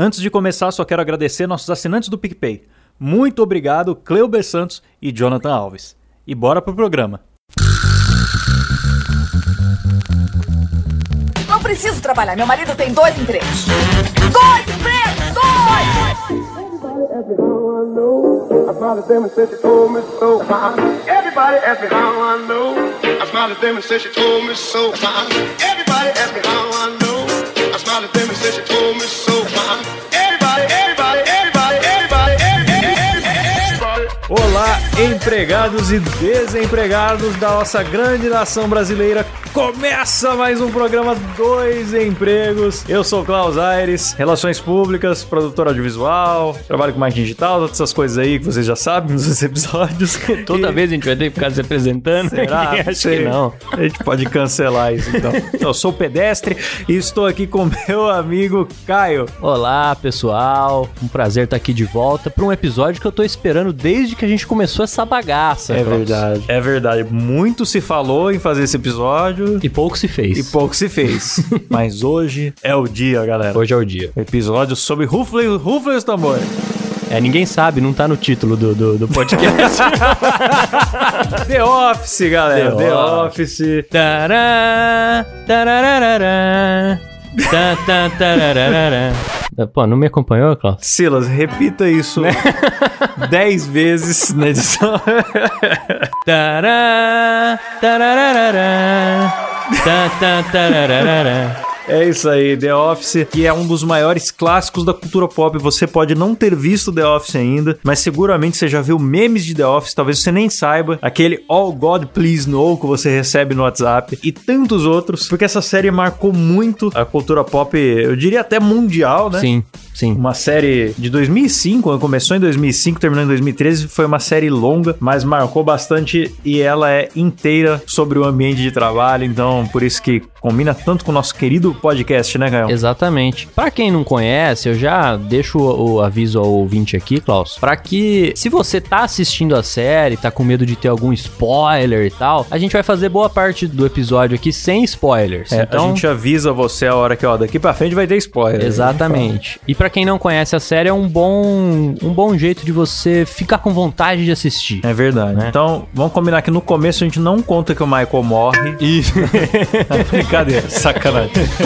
Antes de começar, só quero agradecer nossos assinantes do PicPay. Muito obrigado, Cleuber Santos e Jonathan Alves. E bora pro programa. Não preciso trabalhar, meu marido tem dois empregos. Dois empregos! Dois! I smiled at them and said she told me so. Everybody smiling the things said she told me so. Empregados e desempregados da nossa grande nação brasileira. Começa mais um programa Dois Empregos. Eu sou Klaus Aires, Relações Públicas, produtor audiovisual, trabalho com marketing digital, todas essas coisas aí que vocês já sabem nos episódios. Toda E- vez a gente vai ter que ficar se apresentando? Será? Acho Sei. que não. A gente pode cancelar isso então. Eu sou pedestre e estou aqui com meu amigo Caio. Olá, pessoal. Um prazer estar aqui de volta para um episódio que eu tô esperando desde que a gente começou essa bagaça. Klaus. É verdade. Muito se falou em fazer esse episódio E pouco se fez. e pouco se fez. Mas hoje é o dia, galera. Hoje é o dia. Episódio sobre Ruflem os tambores. É, ninguém sabe, não tá no título do, do, do podcast. The Office, galera. The The, Office. Tará, tarararará, tá, tá, tarararará. Pô, não me acompanhou, Klaus? Silas, repita isso dez vezes na edição. Tará, tarararará, tá, tá, tarararará. É isso aí, The Office, que é um dos maiores clássicos da cultura pop. Você pode não ter visto The Office ainda, mas seguramente você já viu memes de The Office, talvez você nem saiba. Aquele All God Please No que você recebe no WhatsApp e tantos outros, porque essa série marcou muito a cultura pop, eu diria até mundial, né? Sim, sim. Uma série de 2005, ela começou em 2005, terminou em 2013, foi uma série longa, mas marcou bastante e ela é inteira sobre o ambiente de trabalho, então por isso que combina tanto com o nosso querido podcast, né, Gael? Exatamente. Pra quem não conhece, eu já deixo o, aviso ao ouvinte aqui, Klaus, pra que se você tá assistindo a série, tá com medo de ter algum spoiler e tal, a gente vai fazer boa parte do episódio aqui sem spoilers. É, então, a gente avisa você a hora que, ó, daqui pra frente vai ter spoiler. Exatamente. E pra quem não conhece a série, é um bom, um bom jeito de você ficar com vontade de assistir. É verdade. Né? Então, vamos combinar que no começo a gente não conta que o Michael morre. Isso. Brincadeira, sacanagem.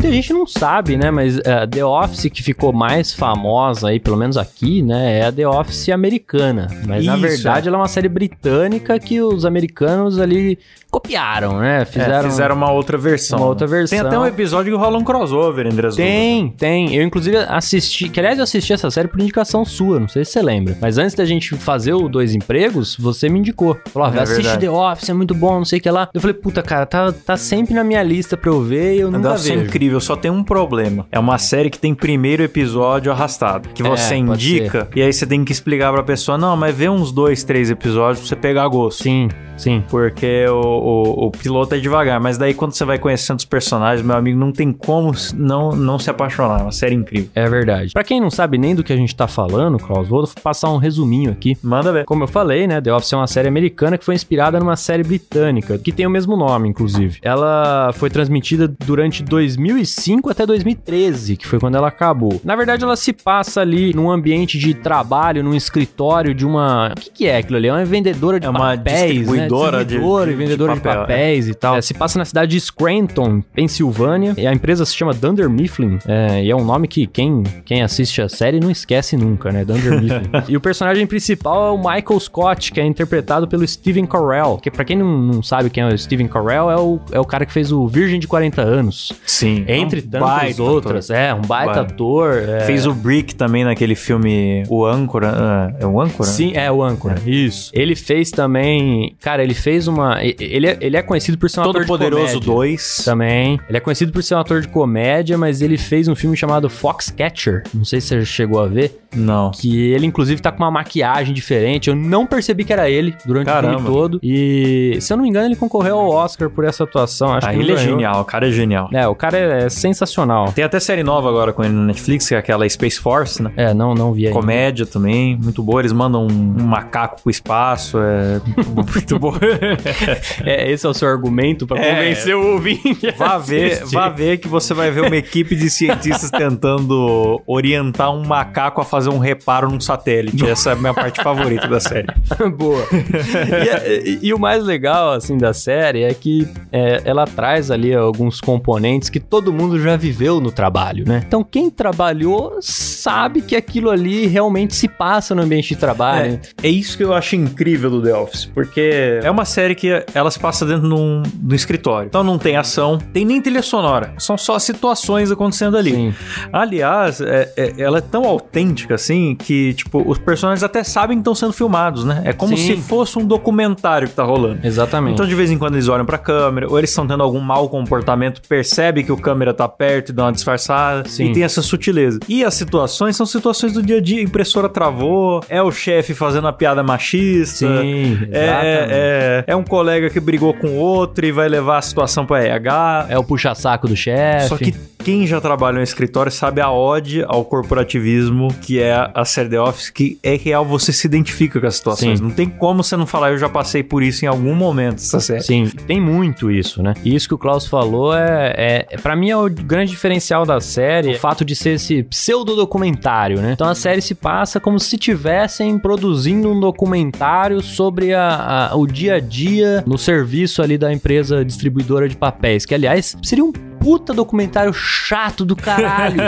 Muita gente não sabe, né? Mas a The Office que ficou mais famosa aí, pelo menos aqui, né? É a The Office americana. Mas na Isso, verdade ela é uma série britânica que os americanos ali copiaram, né? Fizeram, Fizeram. fizeram uma outra versão. uma outra versão. Tem até um episódio que rola um crossover entre as duas. Tem, tem. Eu, inclusive, assisti. Que, aliás, eu assisti essa série por indicação sua, não sei se você lembra. Mas antes da gente fazer o Dois Empregos, você me indicou. Falou, ó, É assiste verdade. The Office, é muito bom, não sei o que lá. Eu falei, puta, cara, tá, tá sempre na minha lista pra eu ver e eu nunca é vejo. Incrível, só tem um problema. É uma série que tem primeiro episódio arrastado. Que É, você pode indica e aí você tem que explicar pra pessoa: não, mas vê uns dois, três episódios pra você pegar gosto. Sim, sim. Porque o, o, o piloto é devagar. Mas daí quando você vai conhecendo os personagens, meu amigo, não tem como não, não se apaixonar. É uma série incrível. É verdade. Pra quem não sabe nem do que a gente tá falando, Klaus, vou passar um resuminho aqui. Manda ver. Como eu falei, né, The Office é uma série americana que foi inspirada numa série britânica, que tem o mesmo nome, inclusive. Ela foi transmitida durante 2005 até 2013, que foi quando ela acabou. Na verdade, ela se passa ali num ambiente de trabalho, num escritório de uma... O que, que é aquilo ali? É uma vendedora de É uma papéis, distribuidora né? De- Distribuidora de- e vendedora de, de papel, papéis e tal. É, se passa na cidade de Scranton, Pensilvânia, e a empresa se chama Dunder Mifflin, é, e é um nome que quem, quem assiste a série não esquece nunca, né? Dunder Mifflin. e o personagem principal é o Michael Scott, que é interpretado pelo Steven Carell, que pra quem não, não sabe quem é o Steven Carell, é o, é o cara que fez o Virgem de 40 anos. Sim. Entre É um tantas outras. É, um baita Baita. ator. é. Fez o Brick também naquele filme O Âncora. ah, É o Âncora? Sim, é o Âncora. Isso. Ele fez também. Cara, ele fez uma. Ele é, ele é conhecido por ser um Todo ator de Poderoso comédia. 2. Também. Ele é conhecido por ser um ator de comédia, mas ele fez um filme chamado Foxcatcher. Não sei se você chegou a ver. Não. Que ele, inclusive, tá com uma maquiagem diferente. Eu não percebi que era ele durante o Caramba. filme todo. E, se eu não me engano, ele concorreu ao Oscar por essa atuação. Acho Ah, que ele é ganhou. genial, o cara é genial. É, o cara é, sensacional. Tem até série nova agora com ele na Netflix, que é aquela Space Force, né? É, não, não vi ainda. Comédia também, muito boa. Eles mandam um, um macaco pro espaço, é muito, muito É, esse é o seu argumento pra É. convencer o ouvinte. Vá ver, vá ver que você vai ver uma equipe de cientistas tentando orientar um macaco a fazer um reparo num satélite. Essa é a minha parte favorita da série. Boa. e, e- e o mais legal, assim, da série é que é, ela traz ali alguns componentes que todo mundo já viveu no trabalho, né? Então, quem trabalhou sabe que aquilo ali realmente se passa no ambiente de trabalho. É, é isso que eu acho incrível do The Office, porque é uma série que ela se passa dentro de um, do escritório. Então não tem ação, tem nem trilha sonora, são só situações acontecendo ali. Sim. Aliás, é- é- ela é tão autêntica assim que, tipo, os personagens até sabem que estão sendo filmados, né? É como Sim. se fosse um documentário que tá rolando. Exatamente. Então, de vez em quando, eles olham pra câmera, ou eles estão tendo algum mau comportamento, percebe que o câmera tá perto e dá uma disfarçada. Sim. E tem essa sutileza. E as situações são situações do dia a dia. A impressora travou, é o chefe fazendo a piada machista. Sim, É, exatamente. É, é um colega que brigou com outro e vai levar a situação pra RH. É o puxa-saco do chefe. Só que quem já trabalha no escritório sabe a ode ao corporativismo que é a série The Office, que é real, você se identifica com as situações. Sim. Não tem como você não falar, eu já passei por isso em algum momento, essa série. Sim, tem muito isso, né? E isso que o Klaus falou é, é, para mim é o grande diferencial da série, o fato de ser esse pseudo documentário, né? Então a série se passa como se tivessem produzindo um documentário sobre a, a- o dia a dia no serviço ali da empresa distribuidora de papéis, que aliás seria um puta documentário chato do caralho.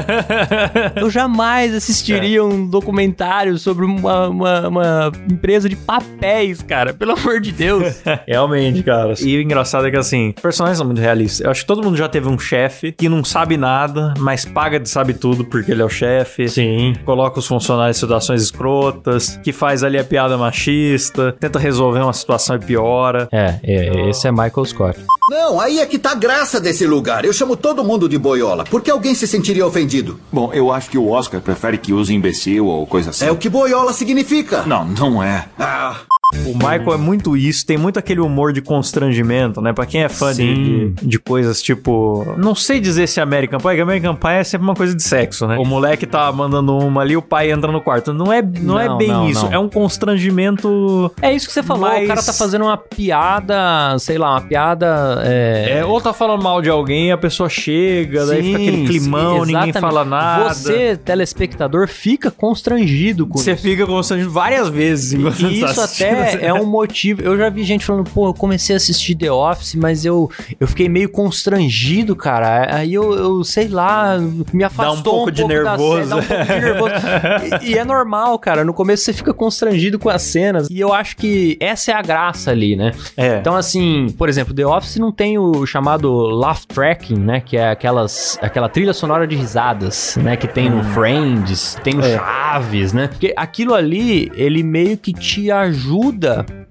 Eu jamais assistiria um documentário sobre uma, uma- uma empresa de papéis, cara. Pelo amor de Deus. Realmente, cara. E o engraçado é que, assim, os personagens são muito realistas. Eu acho que todo mundo já teve um chefe que não sabe nada, mas paga de sabe tudo porque ele é o chefe. Sim. Coloca os funcionários em situações escrotas, que faz ali a piada machista, tenta resolver uma situação e piora. É, é, esse é Michael Scott. Não, aí é que tá a graça desse lugar. Eu chamo todo mundo de boiola. Por que alguém se sentiria ofendido? Bom, eu acho que o Oscar prefere que use imbecil ou coisa assim. É o que boiola significa. Não, não é. Ah, O Michael é muito isso, tem muito aquele humor de constrangimento, né? Pra quem é fã de, Sim. de, coisas tipo. Não sei dizer se é American Pie, que American Pie é sempre uma coisa de sexo, né? O moleque tá mandando uma ali, o pai entra no quarto. Não é, não, é Não, bem não, isso, não. é um constrangimento. É isso que você falou, Mas- o cara tá fazendo uma piada, sei lá, uma piada. É, É, ou tá falando mal de alguém, a pessoa chega, daí fica aquele climão, sim, ninguém fala nada. Você, telespectador, fica constrangido com Você fica constrangido várias vezes enquanto E isso até é um motivo. Eu já vi gente falando, pô, eu comecei a assistir The Office, mas eu, eu fiquei meio constrangido, cara. Aí eu, eu sei lá, me afastou um pouco de da nervoso. série, dá um pouco de nervoso. e, e é normal, cara. No começo você fica constrangido com as cenas. E eu acho que essa é a graça ali, né? É. Então, assim, por exemplo, The Office não tem o chamado laugh tracking, né? Que é aquelas, aquela trilha sonora de risadas, né? Que tem no Friends, tem no É. Chaves, né? Porque aquilo ali, ele meio que te ajuda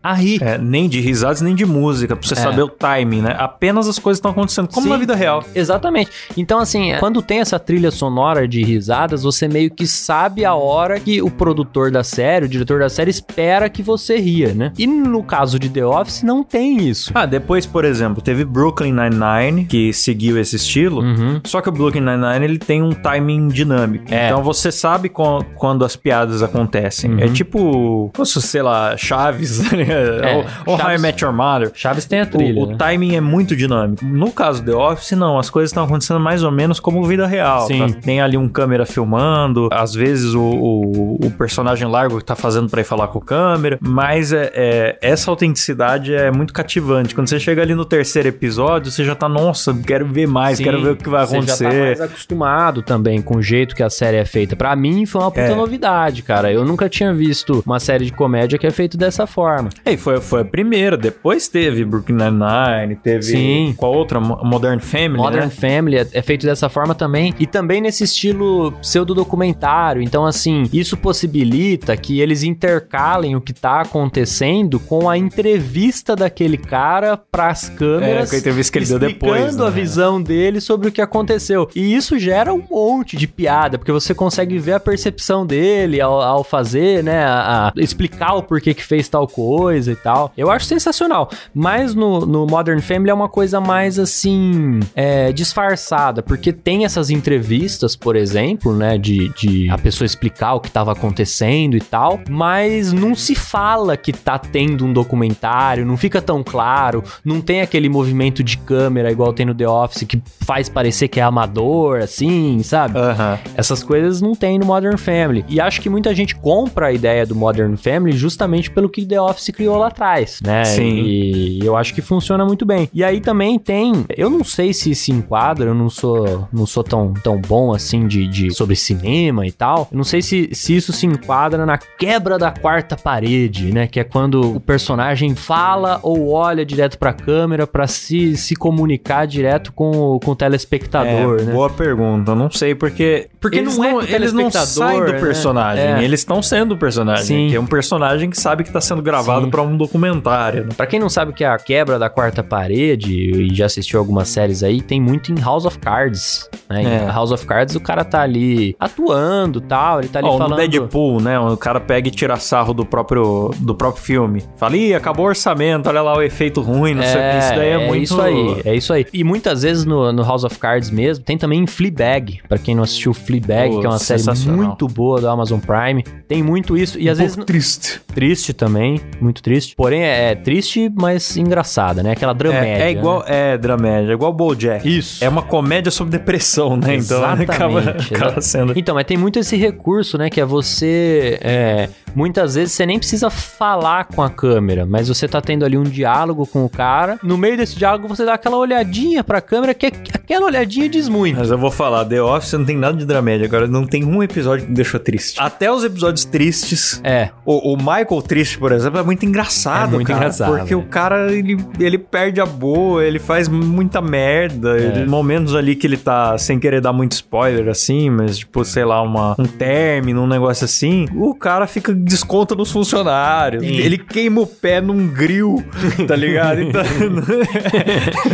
a rir. É, nem de risadas, nem de música, pra você É. saber o timing, né? Apenas as coisas estão acontecendo, como Sim. na vida real. Exatamente. Então, assim, quando tem essa trilha sonora de risadas, você meio que sabe a hora que o produtor da série, o diretor da série, espera que você ria, né? E no caso de The Office, não tem isso. Ah, depois, por exemplo, teve Brooklyn Nine-Nine, que seguiu esse estilo. Uhum. Só que o Brooklyn Nine-Nine, ele tem um timing dinâmico. É. Então você sabe quando as piadas acontecem. Uhum. É tipo, sei lá, Chaves, né? ou, ou How I Chaves- Met Your Mother. Chaves tem a O, trilha. o né? timing é muito dinâmico. No caso do The Office, não. As coisas estão acontecendo mais ou menos como vida real. Sim. tá? Tem ali um câmera filmando. Às vezes o, o, o personagem largo que tá fazendo pra ir falar com o câmera. Mas é, é- essa autenticidade é muito cativante. Quando você chega ali no terceiro episódio, você já tá, nossa, quero ver mais, Sim, quero ver o que vai Você já tá acontecer. mais acostumado também com o jeito que a série é feita. Pra mim foi uma puta É. novidade, cara. Eu nunca tinha visto uma série de comédia que é feita dessa forma. E foi, foi a primeira. Depois teve Brooklyn Nine-Nine, teve. Sim. Qual outra? Mo- Modern Family. Modern né? Family é, é feito dessa forma também. E também nesse estilo pseudo-documentário. Então, assim, isso possibilita que eles intercalem o que tá acontecendo com a entrevista daquele cara pras câmeras. É, com a entrevista que ele deu depois, explicando a né? visão dele sobre o que aconteceu. E isso gera um monte de piada, porque você consegue ver a percepção dele ao, ao fazer, né? A, a explicar o porquê que fez fez tal coisa e tal. Eu acho sensacional. Mas no, no Modern Family é uma coisa mais assim, é, disfarçada, porque tem essas entrevistas, por exemplo, né, de, de a pessoa explicar o que tava acontecendo e tal, mas não se fala que tá tendo um documentário, não fica tão claro, não tem aquele movimento de câmera igual tem no The Office que faz parecer que é amador, assim, sabe? Aham. Essas coisas não tem no Modern Family. E acho que muita gente compra a ideia do Modern Family justamente pelo que The Office criou lá atrás, né? Sim. E eu acho que funciona muito bem. E aí também tem, eu não sei se se enquadra, eu não sou não sou tão, tão bom assim de, de sobre cinema e tal. Eu não sei se, se isso se enquadra na quebra da quarta parede, né? Que é quando o personagem fala ou olha direto pra câmera pra se, se comunicar direto com, o- com o telespectador, É, né? Boa pergunta, não sei, porque. Porque Eles não é, não- eles não saem do né? personagem, É. eles estão sendo o personagem. Sim. Que é um personagem que sabe que tá sendo gravado pra um documentário. né? Pra quem não sabe o que é a quebra da quarta parede e já assistiu algumas séries aí, tem muito em House of Cards. Né? É. Em House of Cards o cara tá ali atuando tal, ele tá ali Ó, falando. no Deadpool, né? O cara pega e tira sarro do próprio, do próprio filme. Fala, ih, acabou o orçamento, olha lá o efeito ruim, não sei o que. Isso daí é, muito. isso aí, é isso aí. E muitas vezes no, no House of Cards mesmo, tem também em Fleabag, pra quem não assistiu Fleabag, que é uma série muito boa do Amazon Prime. Tem muito isso, e às um vezes pouco triste. triste também, muito triste. Porém é, é triste, mas engraçada, né? Aquela dramédia. É, é igual, né? é, dramédia, é igual BoJack. Isso. É uma comédia sobre depressão, né? Então Exatamente. acaba, exatamente. acaba sendo. Então, mas tem muito esse recurso, né? Que é você. é, muitas vezes você nem precisa falar com a câmera, mas você tá tendo ali um diálogo com o cara. No meio desse diálogo, você dá aquela olhadinha pra câmera, que é- aquela olhadinha diz muito. Mas eu vou falar, The Office não tem nada de dramédia. Agora não tem um episódio que me deixou triste. Até os episódios tristes. É. O, o Michael triste, por exemplo, é muito engraçado, É muito cara, engraçado, Porque é. o cara, ele, ele perde a boa, ele faz muita merda. É. Ele- momentos ali que ele tá, sem querer dar muito spoiler, assim, mas tipo, sei lá, uma, um término, um negócio assim, o cara fica desconta nos funcionários. Ele queima o pé num grill, tá ligado? Então,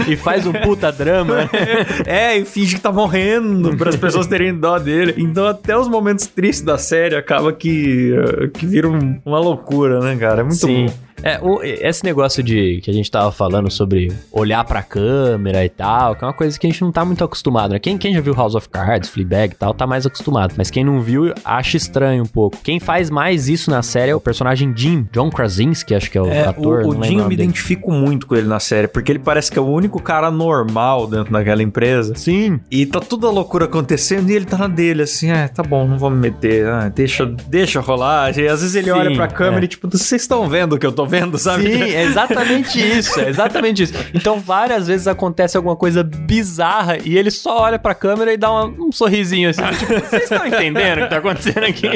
e faz um puta drama. é, e finge que tá morrendo para as pessoas terem dó dele. Então, até os momentos tristes da série acaba que, eh, que vira um- uma loucura, né, cara? É muito Sim. bom. É, o- esse negócio de que a gente tava falando sobre olhar pra câmera e tal, que é uma coisa que a gente não tá muito acostumado, né? Quem, quem já viu House of Cards, Fleabag e tal, tá mais acostumado. Mas quem não viu, acha estranho um pouco. Quem faz mais isso na série é o personagem Jim, John Krasinski, acho que é o É, ator. o, o Jim eu me dele. identifico muito com ele na série, porque ele parece que é o único cara normal dentro daquela empresa. Sim. E tá toda a loucura acontecendo e ele tá na dele, assim, ah, tá bom, não vou me meter, ah, deixa, deixa rolar. E às vezes ele Sim, olha pra câmera é. e tipo, vocês estão vendo o que eu tô vendo, sabe? Sim, é exatamente isso, é exatamente isso. Então, várias vezes acontece alguma coisa bizarra e ele só olha pra câmera e dá uma- um sorrisinho assim, tipo, vocês estão entendendo o que tá acontecendo aqui?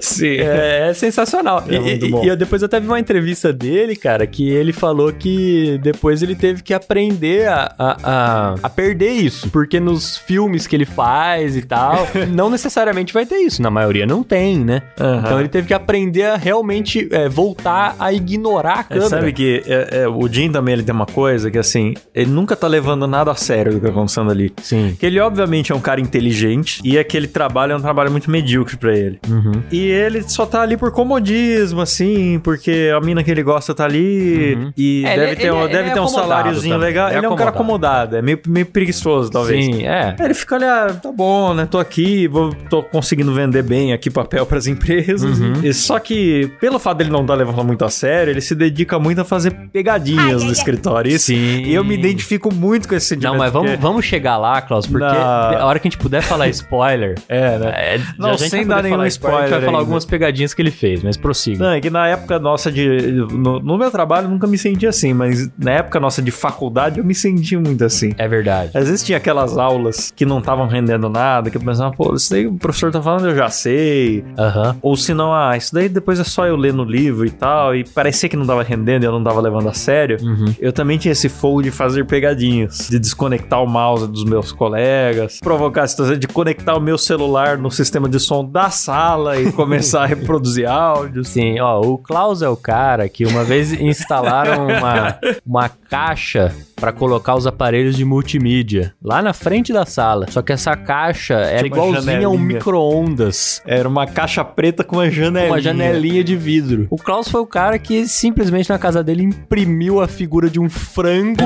Sim. É, é sensacional. É e, muito e- bom. e eu depois até vi uma entrevista dele, cara, que ele falou que depois ele teve que aprender a, a, a, a perder isso. Porque nos filmes que ele faz e tal, não necessariamente vai ter isso. Na maioria não tem, né? Aham. Então ele teve que aprender a realmente é, voltar a ignorar a É, câmera. sabe que é, é, o Jim também ele tem uma coisa que assim, ele nunca tá levando nada a sério do que tá acontecendo ali. Sim. Que ele obviamente é um cara inteligente e aquele trabalho é um trabalho muito medíocre pra ele. Uhum. E ele só tá ali por comodismo, assim, porque a mina que ele gosta tá ali Uhum. e É, deve ele- ter, um, ele- deve ele é ter um acomodado saláriozinho também, legal. ele é Ele é um cara acomodado, é meio, meio preguiçoso, talvez. Sim, é. Ele fica ali, ah, tá bom, né? Tô aqui, vou, tô conseguindo vender bem aqui papel pras empresas. Uhum. E só que, pelo fato dele não estar levando muito a sério, ele se dedica muito a fazer pegadinhas no escritório. Isso, Sim. E eu me identifico muito com esse sentimento. Não, mas vamos, porque- vamos chegar lá, Klaus, porque Na- a hora que a gente puder falar spoiler. É, né? é, Não, a sem dar nenhum A spoiler gente vai falar algumas pegadinhas que ele fez, mas prossiga. Não, é que na época nossa de. No, no meu trabalho eu nunca me senti assim, mas na época nossa de faculdade eu me senti muito assim. É verdade. Às vezes tinha aquelas aulas que não estavam rendendo nada, que eu pensava, pô, isso daí o professor tá falando, eu já sei. Aham. Ou se não, ah, isso daí depois é só eu ler no livro e tal, e parecia que não tava rendendo e eu não tava levando a sério. Uhum. Eu também tinha esse fogo de fazer pegadinhas, de desconectar o mouse dos meus colegas, provocar a situação de conectar o meu celular no sistema de som da sala e começar a reproduzir áudios. Sim, ó, o Klaus é o cara que uma vez instalaram uma, uma caixa pra colocar os aparelhos de multimídia lá na frente da sala. Só que essa caixa era uma igualzinha a um micro-ondas. Era uma caixa preta com uma janelinha. Uma janelinha de vidro. O Klaus foi o cara que simplesmente na casa dele imprimiu a figura de um frango,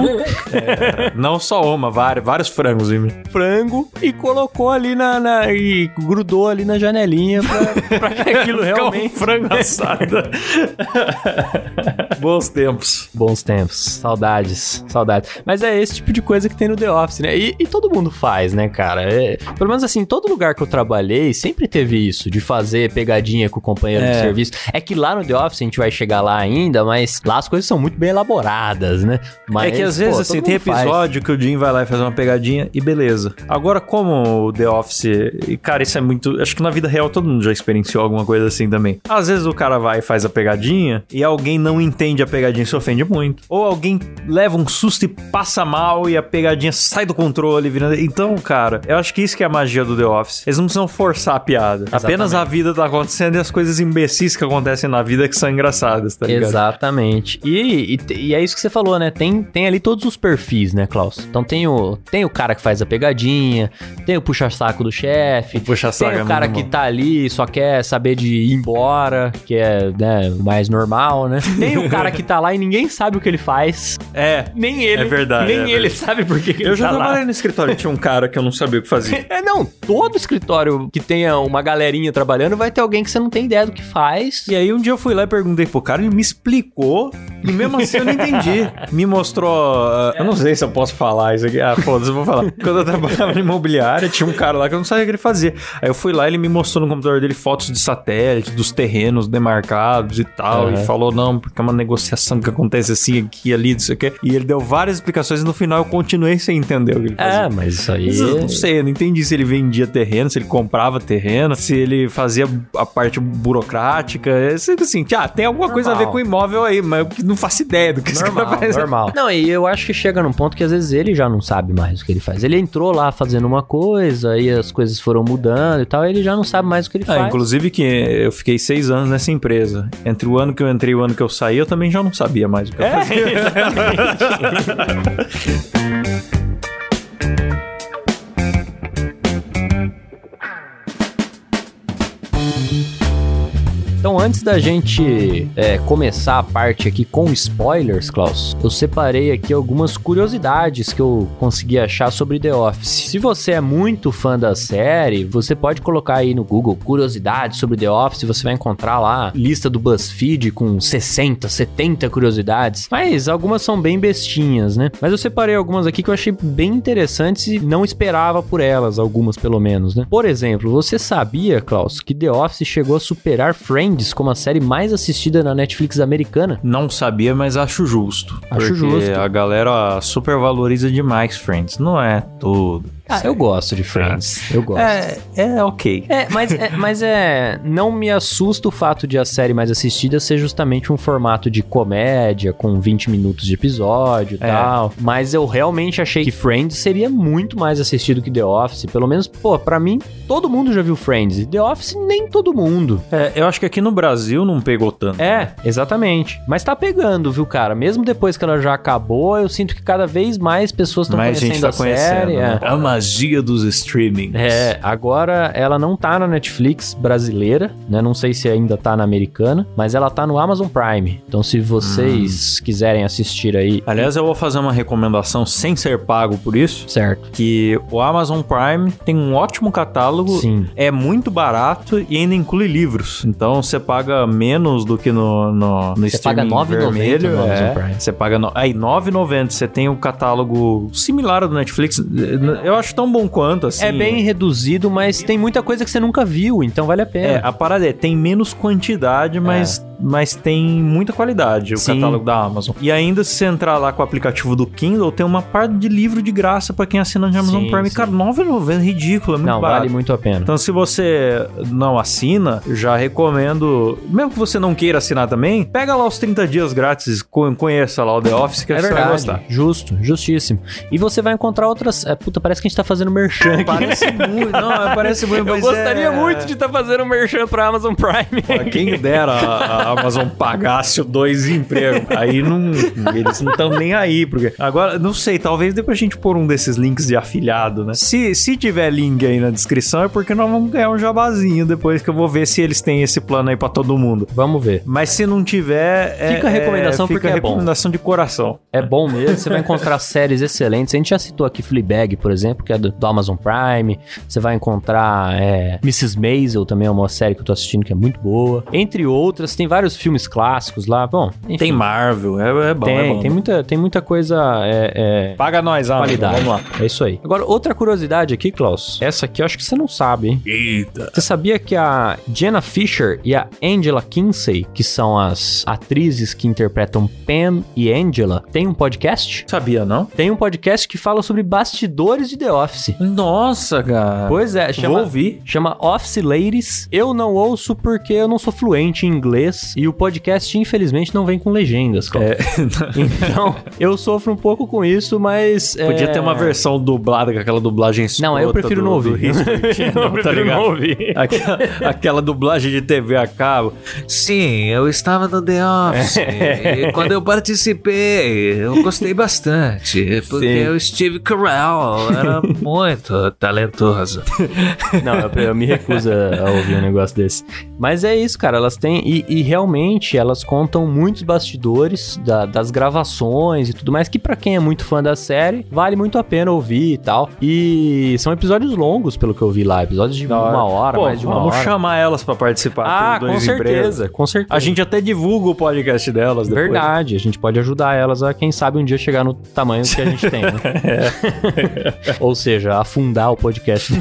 Não só uma, vários, vários frangos. hein? frango e colocou ali na, na- e grudou ali na janelinha pra, pra que aquilo realmente Com frango assado. Bons tempos. Bons tempos, saudades, saudades. Mas é esse tipo de coisa que tem no The Office, né? E, e todo mundo faz, né, cara? É- pelo menos assim, todo lugar que eu trabalhei sempre teve isso, de fazer pegadinha com o companheiro de É. serviço. É que lá no The Office a gente vai chegar lá ainda, mas lá as coisas são muito bem elaboradas, né? Mas, é que às vezes, assim, tem mundo faz. episódio que o Jim vai lá e faz uma pegadinha e beleza. Agora, como o The Office. E, cara, isso é muito. Acho que na vida real todo mundo já experienciou alguma coisa assim também. Às vezes o cara vai e faz a pegadinha e alguém não entende a pegadinha e se ofende muito. Ou alguém leva um susto e passa mal e a pegadinha sai do controle, virando. Então, cara, eu acho que isso que é a magia do The Office. Eles não precisam forçar a piada. Apenas a vida tá acontecendo e as coisas imbecis que acontecem na vida que são engraçadas, tá ligado? Exatamente. E, e, e é isso que você falou, né? Tem, tem ali todos os perfis, né, Klaus? Então tem o, tem o cara que faz a pegadinha, tem o puxa-saco do chefe, puxa-saco tem é o cara muito que bom. tá ali e só quer saber de ir embora, que é né, o mais normal, né? Tem o cara que tá lá e ninguém sabe o que ele faz. É. Nem ele. É verdade, Nem é ele verdade. sabe por que Eu já tá lá. trabalhei no escritório e tinha um cara que eu não sabia o que fazia. É, não, todo escritório que tenha uma galerinha trabalhando vai ter alguém que você não tem ideia do que faz. E aí um dia eu fui lá e perguntei pro cara, ele me explicou, e mesmo assim eu não entendi. Me mostrou. ah, eu não sei se eu posso falar isso aqui. Ah, foda-se, eu vou falar. Quando eu trabalhava na imobiliária, tinha um cara lá que eu não sabia o que ele fazia. Aí eu fui lá e ele me mostrou no computador dele fotos de satélite, dos terrenos demarcados e tal. E falou, não, porque é uma negociação que acontece assim, aqui, ali, não sei o quê. E ele deu várias explicações e no final eu continuei sem entender o que ele fazia. É, mas isso aí. Mas eu não sei, eu não entendi se ele vendia terreno, se ele comprava terreno, se ele fazia a parte burocrática. É sempre assim, ah, tem alguma coisa a ver Normal. com imóvel aí, mas eu não faço ideia do que esse cara Normal, faz. normal. Não, e eu acho que chega num ponto que às vezes ele já não sabe mais o que ele faz. Ele entrou lá fazendo uma coisa, aí as coisas foram mudando e tal, ele já não sabe mais o que ele Ah, faz. inclusive que eu fiquei seis anos nessa empresa. Entre o ano que eu entrei e o ano que eu saí, eu também já não sabia mais o que eu É, fazia. Tchau. Então, antes da gente é, começar a parte aqui com spoilers, Klaus, eu separei aqui algumas curiosidades que eu consegui achar sobre The Office. Se você é muito fã da série, você pode colocar aí no Google curiosidades sobre The Office, você vai encontrar lá lista do BuzzFeed com 60, 70 curiosidades. Mas algumas são bem bestinhas, né? Mas eu separei algumas aqui que eu achei bem interessantes e não esperava por elas, algumas pelo menos, né? Por exemplo, você sabia, Klaus, que The Office chegou a superar Friends como a série mais assistida na Netflix americana? Não sabia, mas acho justo. Acho porque justo. a galera super valoriza demais Friends. Não é tudo. Ah, eu gosto de Friends. Eu gosto. É, é ok. É, mas é, mas é. Não me assusta o fato de a série mais assistida ser justamente um formato de comédia, com 20 minutos de episódio e É. tal. Mas eu realmente achei que Friends seria muito mais assistido que The Office. Pelo menos, pô, pra mim, todo mundo já viu Friends. E The Office, nem todo mundo. É, eu acho que aqui no Brasil não pegou tanto. É, exatamente. Mas tá pegando, viu, cara? Mesmo depois que ela já acabou, eu sinto que cada vez mais pessoas estão conhecendo gente tá a série. conhecendo. é. né? Magia dos streamings. É, agora ela não tá na Netflix brasileira, né? Não sei se ainda tá na americana, mas ela tá no Amazon Prime. Então, se vocês Hum. quiserem assistir aí, Aliás, eu vou fazer uma recomendação sem ser pago por isso. certo? Que o Amazon Prime tem um ótimo catálogo, Sim. é muito barato e ainda inclui livros. Então você paga menos do que no, no, no Você paga streaming R$ 9,90 vermelho. no é. Prime. Você paga no, aí 9,90. Você tem o catálogo similar ao do Netflix. Eu acho tão bom quanto assim. É bem reduzido, mas tem muita coisa que você nunca viu, então vale a É, pena. a parada é, tem menos quantidade, mas, mas tem muita qualidade o Sim. catálogo da Amazon. E ainda se você entrar lá com o aplicativo do Kindle, tem uma parte de livro de graça pra quem assina de Amazon Sim, Prime. sim. Cara, 9,90 é ridículo, é muito não, barato. vale muito a pena. Então, se você não assina, já recomendo. Mesmo que você não queira assinar também, pega lá os 30 dias grátis, co- conheça lá o The Office, que É você vai verdade, gostar. justo, justíssimo. E você vai encontrar outras. É, puta, parece que a gente tá fazendo merchan aqui. Parece muito, não, parece muito, Eu gostaria é- muito de estar fazendo merchan pra Amazon Prime. Pô, Quem dera a, a Amazon pagasse o dois empregos. Aí não. Eles não estão nem aí. Porque. Agora, não sei, talvez depois a gente pôr um desses links de afiliado, né? Se, se tiver link aí na descrição, é porque nós vamos ganhar um jabazinho depois que eu vou ver se eles têm esse plano aí pra todo mundo. Vamos ver. Mas se não tiver. é- Fica a recomendação fica porque a é bom. recomendação de coração. É bom mesmo, você vai encontrar séries excelentes. A gente já citou aqui Fleabag, por exemplo, que é do, do Amazon Prime. Você vai encontrar é, Mrs. Maisel, também é uma série que eu tô assistindo que é muito boa. Entre outras, tem vários filmes clássicos lá. Bom, enfim, Tem Marvel, é, é bom. tem, é bom. tem, muita, tem muita coisa é, é, Paga nós, Amazon. qualidade. Vamos lá. É isso aí. Agora, outra curiosidade aqui, Klaus. Essa aqui eu acho que você não sabe, hein? Eita. Você sabia que a Jenna Fisher e a Angela Kinsey, que são as atrizes que interpretam Pam e Angela, têm um podcast? Sabia, não? Tem um podcast que fala sobre bastidores de The Office. Nossa, cara. Pois é, chama, Vou ouvir. chama Office Ladies. Eu não ouço porque eu não sou fluente em inglês e o podcast, infelizmente, não vem com legendas. Cláudio. Então, eu sofro um pouco com isso, mas. Podia é, ter uma versão dublada com aquela dublagem Não, eu prefiro do- não ouvir. Channel, Eu prefiro tá ligado? não ouvir. Aquela, aquela dublagem de TV a cabo. Sim, eu estava no The Office. e quando eu participei, eu gostei bastante. Porque Sim. o Steve Carell era muito talentoso. Não, eu, eu me recuso a ouvir um negócio desse. Mas é isso, cara. Elas têm. E, e realmente elas contam muitos bastidores da- das gravações e tudo mais. Que pra quem é muito fã da série, vale muito a pena ouvir e tal. E são episódios longos, pelo que eu vi lá. Episódios de uma hora, Pô, mais de uma vamos hora. chamar elas pra participar. Ah, com certeza, com certeza. A gente até divulga o podcast delas depois. Verdade, a gente pode ajudar elas a, quem sabe, um dia chegar no tamanho que a gente tem, né? Ou seja, afundar o podcast.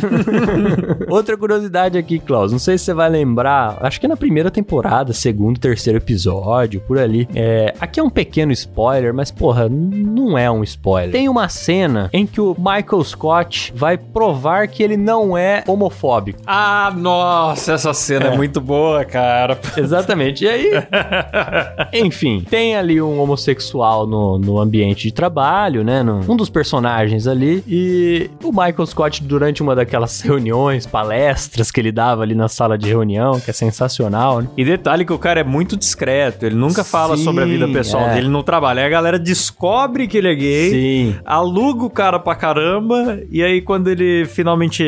Outra curiosidade aqui, Klaus, não sei se você vai lembrar, acho que é na primeira temporada, segundo, terceiro episódio, por ali. É, aqui é um pequeno spoiler, mas porra, não é um spoiler. Tem uma cena em que o Michael Scott vai provar que ele não é homofóbico. Ah, nossa, essa cena é, muito boa, cara. Exatamente. E aí, enfim, tem ali um homossexual no, no ambiente de trabalho, né? no- um dos personagens ali. E o Michael Scott, durante uma daquelas reuniões, palestras que ele dava ali na sala de reunião, que é sensacional, né? E detalhe que o cara é muito discreto, ele nunca fala Sim, sobre a vida pessoal é. dele no trabalho. Aí a galera descobre que ele é gay, Sim. aluga o cara pra caramba, e aí quando ele finalmente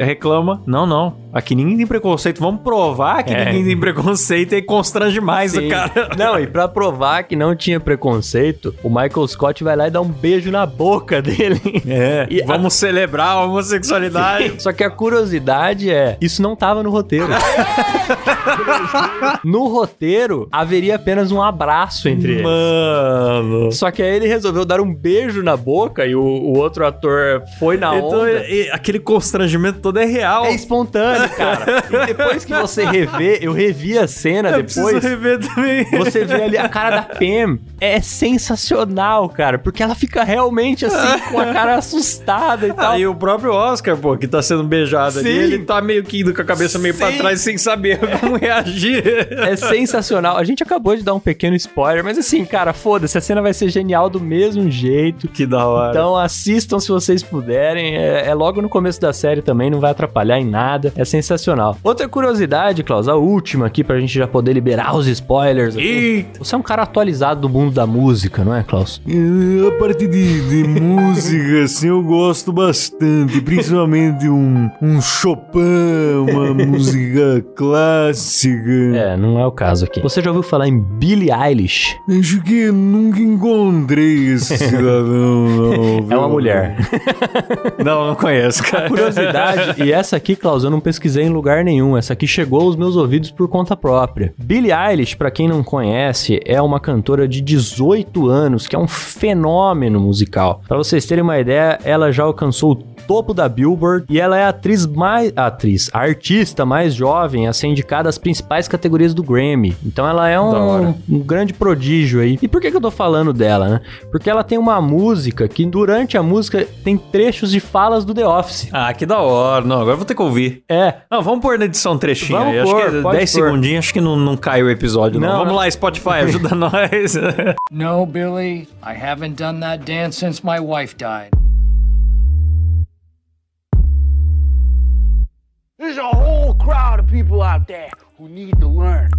reclama, não, não, aqui ninguém tem preconceito, vamos provar que É. ninguém tem preconceito, e constrange mais Sim. o cara. Não, e pra provar que não tinha preconceito, o Michael Scott vai lá e dá um beijo na boca dele. É, E vamos celebrar a homossexualidade. Só que a curiosidade é, isso não tava no roteiro. no roteiro, haveria apenas um abraço entre eles. Mano. Só que aí ele resolveu dar um beijo na boca e o, o outro ator foi na Então, onda. e- e aquele constrangimento todo é real. É espontâneo, cara. E depois que você revê, eu revi a cena Eu preciso depois. rever também. Você vê ali a cara da Pam. É sensacional, cara. Porque ela fica realmente assim, com a cara assustada e tal. Aí o próprio Oscar, pô, que tá sendo beijado ali, Sim. ele tá meio que indo com a cabeça meio pra Sim. trás sem saber como reagir. É sensacional. A gente acabou de dar um pequeno spoiler, mas assim, cara, foda-se, a cena vai ser genial do mesmo jeito. Que da hora. Então assistam se vocês puderem. É, é logo no começo da série também, não vai atrapalhar em nada. É sensacional. Outra curiosidade, Klaus, a última aqui pra gente já poder liberar os spoilers. aqui. Eita. Você é um cara atualizado do mundo da música, não é, Klaus? A parte de, de música, assim, eu gosto bastante. Principalmente um, um Chopin, uma música clássica. É, não é o caso aqui. Você já ouviu falar em Billie Eilish? Acho que nunca encontrei esse cidadão, não. É uma mulher. Não, não conheço, cara. Curiosidade, e essa aqui, Klaus, eu não pesquisei em lugar nenhum. Essa aqui chegou aos meus ouvidos por conta própria. Billie Eilish, pra quem não conhece, é uma cantora de 18 anos, que é um fenômeno musical. Pra vocês terem uma ideia, ela já alcançou topo da Billboard e ela é a atriz mais a atriz, a artista mais jovem a ser indicada às principais categorias do Grammy. Então ela é um, um grande prodígio aí. E por que, que eu tô falando dela, né? Porque ela tem uma música que durante a música tem trechos de falas do The Office. Ah, que da hora. Não, agora eu vou ter que ouvir. É, Não, vamos pôr na edição um trechinho Vamos aí. Acho pôr, que pode 10 pôr. segundinhos, acho que não, não cai o episódio, não. Não, vamos não. lá, Spotify, ajuda nós. No, Billy, I haven't done that dance since my wife died. There's a whole crowd of people out there who need to learn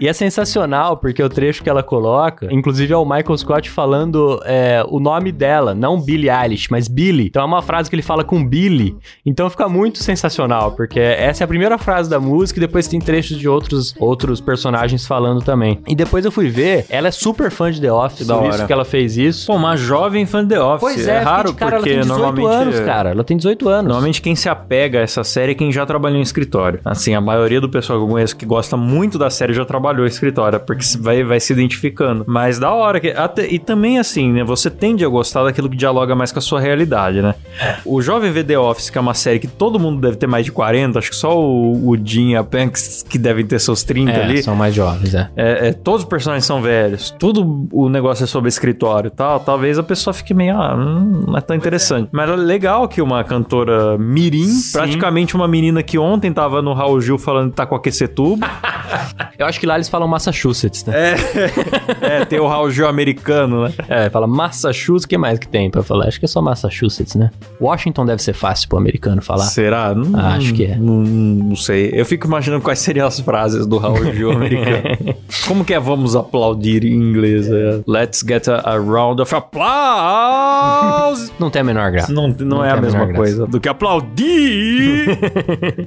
E é sensacional, porque o trecho que ela coloca, inclusive é o Michael Scott falando é, o nome dela, não Billie Eilish, mas Billy. Então é uma frase que ele fala com Billy. Então fica muito sensacional, porque essa é a primeira frase da música e depois tem trechos de outros, outros personagens falando também. E depois eu fui ver, ela é super fã de The Office, Da por hora. isso que ela fez isso. Pô, uma jovem fã de The Office. Pois é, é raro porque, cara, ela porque tem 18 normalmente anos, cara. Ela tem 18 anos. Normalmente quem se apega a essa série é quem já trabalhou em escritório. Assim, a maioria do pessoal que eu conheço que gosta muito da série já trabalhou escritório, porque vai, vai se identificando. Mas da hora que. Até, e também assim, né? Você tende a gostar daquilo que dialoga mais com a sua realidade, né? O Jovem vê The Office, que é uma série que todo mundo deve ter mais de 40, acho que só o, o Jim e a Panks que devem ter seus 30 É, ali. são mais jovens, é. É, é, todos os personagens são velhos, tudo o negócio é sobre escritório e tal, talvez a pessoa fique meio, ah, hum, não é tão interessante. Mas é legal que uma cantora mirim, praticamente uma menina que ontem tava no Raul Gil falando que tá com aquecetubo, Eu acho que lá eles falam Massachusetts, né? é, tem o Raul Gil americano, né? É, fala Massachusetts, o que mais que tem pra falar? Acho que é só Massachusetts, né? Washington deve ser fácil pro americano falar. Será? Não, Ah, acho que é. Não, não sei. Eu fico imaginando quais seriam as frases do Raul Gil americano. Como que é vamos aplaudir em inglês? É, Let's get a, a round of applause! Não tem a menor graça. Não, não, Não é a a mesma graça. coisa do que aplaudir.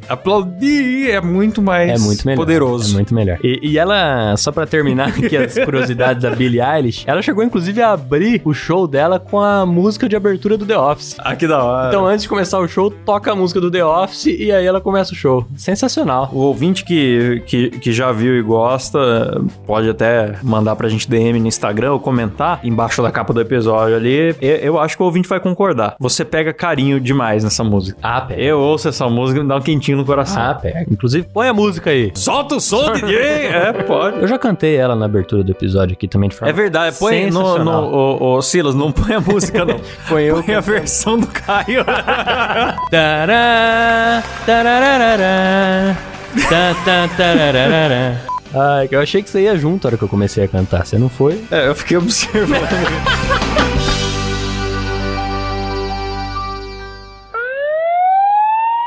aplaudir é muito mais É muito melhor. poderoso. É muito melhor. E, e ela, só pra terminar aqui as curiosidades da Billie Eilish, ela chegou inclusive a abrir o show dela com a música de abertura do The Office. Ah, que da hora. Então, antes de começar o show, toca a música do The Office e aí ela começa o show. Sensacional. O ouvinte que, que, que já viu e gosta, pode até mandar pra gente DM no Instagram ou comentar embaixo da capa do episódio ali. Eu, eu acho que o ouvinte vai concordar. Você pega carinho demais nessa música. Ah, pega. Eu ouço essa música e me dá um quentinho no coração. Ah, pega. Inclusive, põe a música aí. Solta o som, DJ! É, pode. Eu já cantei ela na abertura do episódio aqui também de forma É verdade, põe no, no ô, ô, Silas, não põe a música não. Põe eu põe a versão do Caio. Tará, tarararará, tá, tá, tarararará. Ai, eu achei que você ia junto na hora que eu comecei a cantar. Você não foi? é, eu fiquei observando.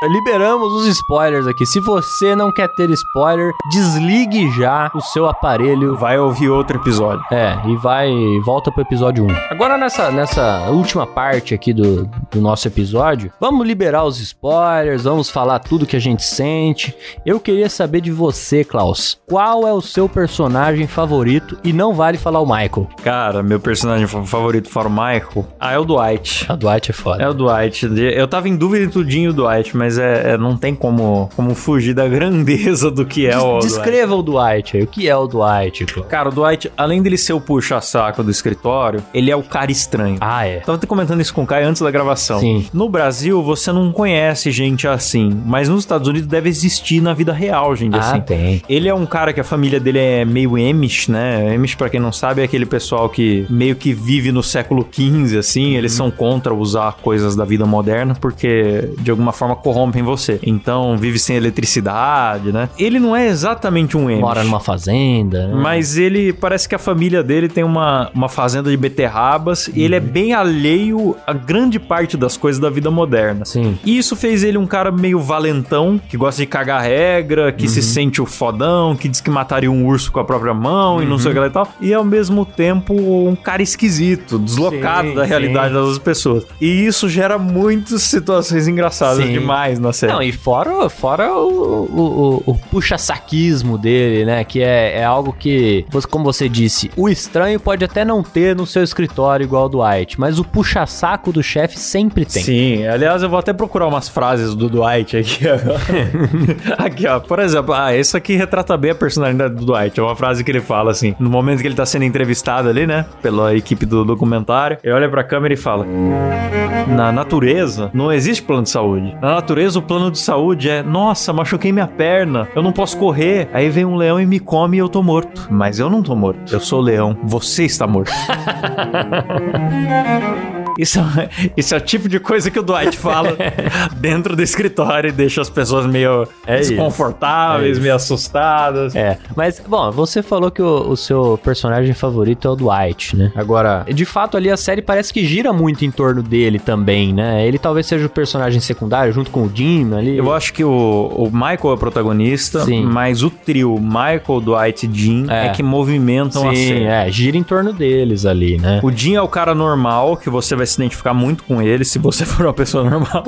Liberamos os spoilers aqui. Se você não quer ter spoiler, desligue já o seu aparelho. Vai ouvir outro episódio. É, e vai volta pro episódio 1. Agora nessa, nessa última parte aqui do, do nosso episódio, vamos liberar os spoilers, vamos falar tudo que a gente sente. Eu queria saber de você, Klaus. Qual é o seu personagem favorito? E não vale falar o Michael. Cara, meu personagem fa- favorito fora o Michael, ah, é o Dwight. A Dwight é foda. É o Dwight. Eu tava em dúvida em tudinho do Dwight, mas é, é- não tem como, como fugir da grandeza do que é o Dwight. Descreva o Dwight aí. O que é o Dwight? Cara, o Dwight, além dele ser o puxa-saco do escritório, ele é o cara estranho. Ah, é. Tava até comentando isso com o Kai antes da gravação. Sim. No Brasil, você não conhece gente assim, mas nos Estados Unidos deve existir na vida real, gente Ah, assim. tem. Ele é um cara que a família dele é meio Amish, né? Amish, pra quem não sabe, é aquele pessoal que meio que vive no século XV, assim. Eles são contra usar coisas da vida moderna porque, de alguma forma, corrompem você. Então, vive sem eletricidade, né? Ele não é exatamente um Amish. Mora numa fazenda. né? Mas ele parece que a família dele tem uma, uma fazenda de beterrabas e ele é bem alheio a grande parte das coisas da vida moderna. Sim. E isso fez ele um cara meio valentão, que gosta de cagar regra, que se sente o fodão, que diz que mataria um urso com a própria mão e não sei o que lá e tal. E ao mesmo tempo um cara esquisito, deslocado Sim, da sim. realidade das outras pessoas. E isso gera muitas situações engraçadas Sim. demais na série. Não, e fora, fora o, o, o, o puxa-saquismo dele, né? Que é, é algo que, como você disse, o estranho pode até não ter no seu escritório igual o do Dwight, mas o puxa-saco do chefe sempre tem. Sim, aliás, eu vou até procurar umas frases do Dwight aqui agora. aqui, ó. Por exemplo, ah, isso aqui retrata bem a personalidade do Dwight. É uma frase que ele fala assim: no momento que ele tá sendo entrevistado ali, né? Pela equipe do documentário, ele olha pra câmera e fala: Na natureza, não existe plano de saúde. Na natureza, o plano de saúde é: nossa, machuquei minha perna, eu não posso correr. Aí vem um leão e me come e eu tô morto. Mas eu não tô morto. Eu sou leão. Você está morto. Isso, é- isso é o tipo de coisa que o Dwight fala dentro do escritório e deixa as pessoas meio É desconfortáveis, É meio assustadas. É, mas, bom, você falou que o, o seu personagem favorito é o Dwight, né? Agora, de fato, ali a série parece que gira muito em torno dele também, né? Ele talvez seja o personagem secundário, junto com o Jim ali. Eu acho que o, o Michael é o protagonista, Sim. mas o trio Michael, Dwight e Jim é, É. que movimentam a Sim, série. é, gira em torno deles ali, né? O Jim é o cara normal, que você vai se identificar muito com ele se você for uma pessoa normal.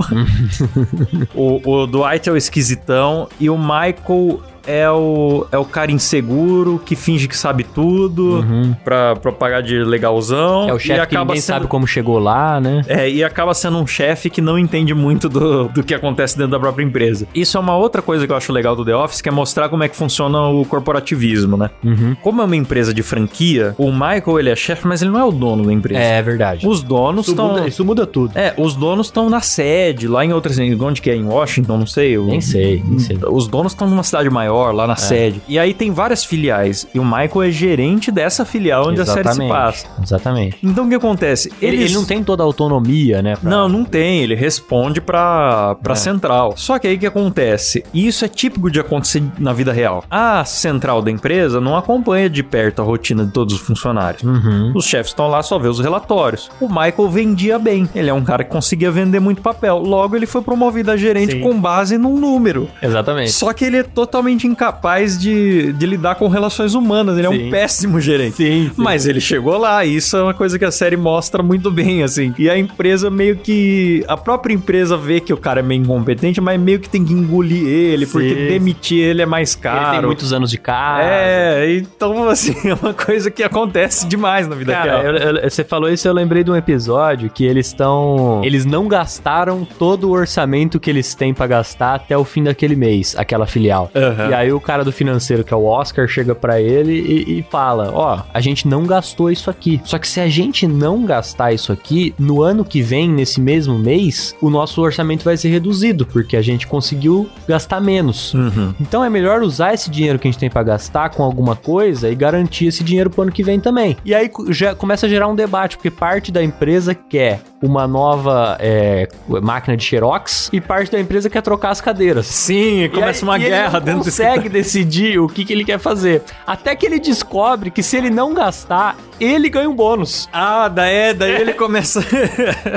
o, o Dwight é o esquisitão e o Michael é o, é o cara inseguro que finge que sabe tudo pra, pra pagar de legalzão. Uhum. É o chefe que acaba ninguém sendo- sabe como chegou lá, né? É, e acaba sendo um chefe que não entende muito do, do que acontece dentro da própria empresa. Isso é uma outra coisa que eu acho legal do The Office, que é mostrar como é que funciona o corporativismo, né? Uhum. Como é uma empresa de franquia, o Michael, ele é chefe, mas ele não é o dono da empresa. É verdade. Os donos Isso estão... muda, isso muda tudo. É, os donos estão na sede, lá em outras... Onde que é? Em Washington, não sei. o- Nem sei, nem sei. Os donos estão numa cidade maior, lá na sede. E aí tem várias filiais. E o Michael é gerente dessa filial onde a série se passa. Exatamente. Então o que acontece? Ele, Eles- ele não tem toda a autonomia, né? pra- Não, não tem. Ele responde pra, pra É. central. Só que aí o que acontece? E isso é típico de acontecer na vida real. A central da empresa não acompanha de perto a rotina de todos os funcionários. Uhum. Os chefes estão lá só ver os relatórios. O Michael vendia bem. Ele é um cara que conseguia vender muito papel. Logo, ele foi promovido a gerente Sim. com base num número. Exatamente. Só que ele é totalmente incapaz de, de lidar com relações humanas. Ele é Sim. um péssimo gerente. Sim, sim. Mas ele chegou lá, e isso é uma coisa que a série mostra muito bem, assim. E a empresa meio que. A própria empresa vê que o cara é meio incompetente, mas meio que tem que engolir ele, Sim. porque demitir ele é mais caro. Ele tem muitos anos de casa. É, então, assim, é uma coisa que acontece demais na vida Cara, real. eu- eu- você falou isso, eu lembrei de um episódio que eles estão. Eles não gastaram todo o orçamento que eles têm pra gastar até o fim daquele mês, aquela filial. Aham. E aí o cara do financeiro, que é o Oscar, chega pra ele e, e fala: Ó, a gente não gastou isso aqui. Só que se a gente não gastar isso aqui, no ano que vem, nesse mesmo mês, o nosso orçamento vai ser reduzido, porque a gente conseguiu gastar menos. Uhum. Então é melhor usar esse dinheiro que a gente tem pra gastar com alguma coisa e garantir esse dinheiro pro ano que vem também. E aí já começa a gerar um debate, porque parte da empresa quer uma nova é, máquina de xerox e parte da empresa quer trocar as cadeiras. Sim, começa aí- uma guerra não dentro do consegue decidir o que, que ele quer fazer. Até que ele descobre que se ele não gastar, ele ganha um bônus. Ah, daí, daí ele começa.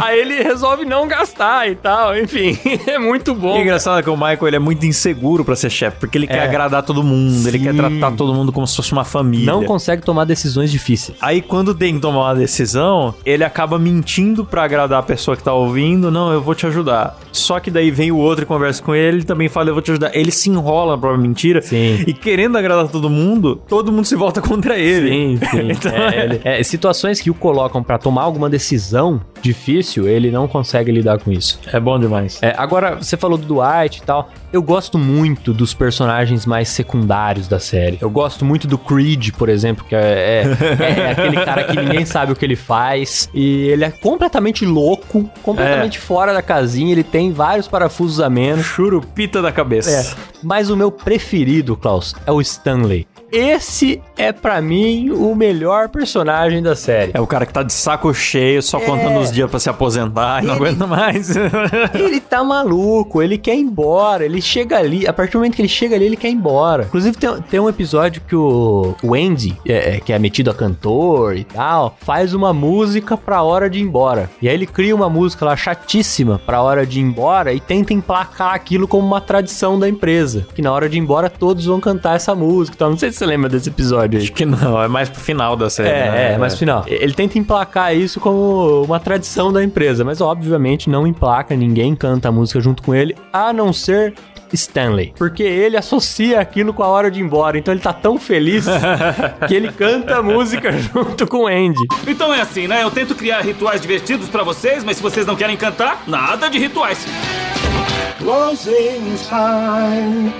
Aí ele resolve não gastar e tal. Enfim, é muito E bom. é engraçado que o Michael ele é muito inseguro pra ser chefe, porque ele quer É. agradar todo mundo, ele Sim. quer tratar todo mundo como se fosse uma família. Não consegue tomar decisões difíceis. Aí quando tem que tomar uma decisão, ele acaba mentindo pra agradar a pessoa que tá ouvindo, não, eu vou te ajudar. Só que daí vem o outro e conversa com ele, ele também fala, eu vou te ajudar. Ele se enrola própria mentira. Sim. E querendo agradar todo mundo, todo mundo se volta contra ele. Sim, sim. Então, É, ele- é, situações que o colocam pra tomar alguma decisão difícil, ele não consegue lidar com isso. é bom demais. É, agora, você falou do Dwight e tal. Eu gosto muito dos personagens mais secundários da série. Eu gosto muito do Creed, por exemplo, que é, é- é aquele cara que ninguém sabe o que ele faz. E ele é completamente louco, completamente fora da casinha. Ele tem vários parafusos a menos. Churupita da cabeça. Mas o meu preferido, Klaus, é o Stanley. Esse é pra mim o melhor personagem da série. É o cara que tá de saco cheio, só contando os dias pra se aposentar e não Ele- aguenta mais. Ele tá maluco, ele quer ir embora, ele chega ali, a partir do momento que ele chega ali, ele quer ir embora. Inclusive, tem, tem um episódio que o, o Andy, é, é, que é metido a cantor e tal, faz uma música pra hora de ir embora. E aí ele cria uma música lá chatíssima pra hora de ir embora e tenta emplacar aquilo como uma tradição da empresa. Que na hora de ir embora todos vão cantar essa música. Então, não sei se você lembra desse episódio aí. Acho que não, é mais pro final da série. É, né? é, mas final. Ele tenta emplacar isso como uma tradição da empresa, mas obviamente não emplaca, ninguém canta a música junto com ele, a não ser Stanley. Porque ele associa aquilo com a hora de ir embora, então ele tá tão feliz que ele canta a música junto com o Andy. Então é assim, né? Eu tento criar rituais divertidos pra vocês, mas se vocês não querem cantar, nada de rituais. Closing time.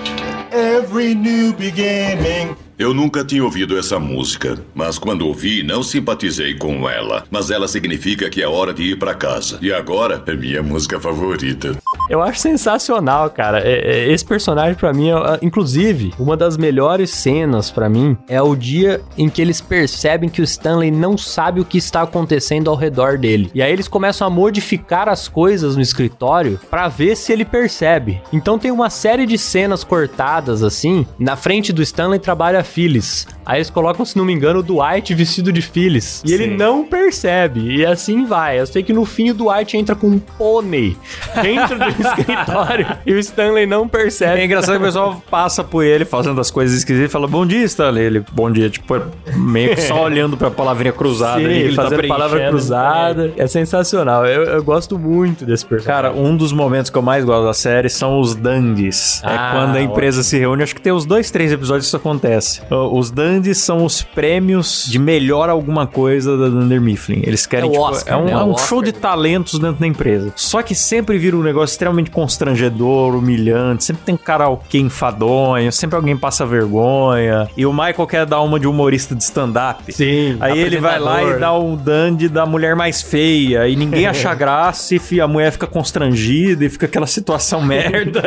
Every new beginning. Eu nunca tinha ouvido essa música, mas quando ouvi, não simpatizei com ela. Mas ela significa que é hora de ir pra casa. E agora é minha música favorita. Eu acho sensacional, cara. É- é- Esse personagem, pra mim, é, é- inclusive, uma das melhores cenas pra mim é o dia em que eles percebem que o Stanley não sabe o que está acontecendo ao redor dele. E aí eles começam a modificar as coisas no escritório pra ver se ele percebe. Então tem uma série de cenas cortadas assim. Na frente do Stanley trabalha a Phyllis. Aí eles colocam, se não me engano, o Dwight vestido de Phyllis. E ele Sim. não percebe. E assim vai. Eu sei que no fim o Dwight entra com um pônei dentro do escritório e o Stanley não percebe. É engraçado que o pessoal passa por ele fazendo as coisas esquisitas e fala bom dia, Stanley. Ele, bom dia, tipo, meio que só olhando pra palavrinha cruzada. Sim, e ele fazendo tá palavra cruzada. É sensacional. Eu, eu gosto muito desse personagem. Cara, um dos momentos que eu mais gosto da série são os dandies. Ah, é quando a empresa se reúne. Acho que tem uns dois, três episódios que isso acontece. Os dandies são os prêmios de melhor alguma coisa da Dunder Mifflin. Eles querem, É tipo, Oscar, é um, né? é um Oscar show de talentos dentro da empresa. Só que sempre vira um negócio extremamente constrangedor, humilhante. Sempre tem um karaokê enfadonho, sempre alguém passa vergonha. E o Michael quer dar uma de humorista de stand-up. Sim, Aí ele vai lá e dá um dandy da mulher mais feia. E ninguém acha graça e a mulher fica constrangida e fica aquela situação merda.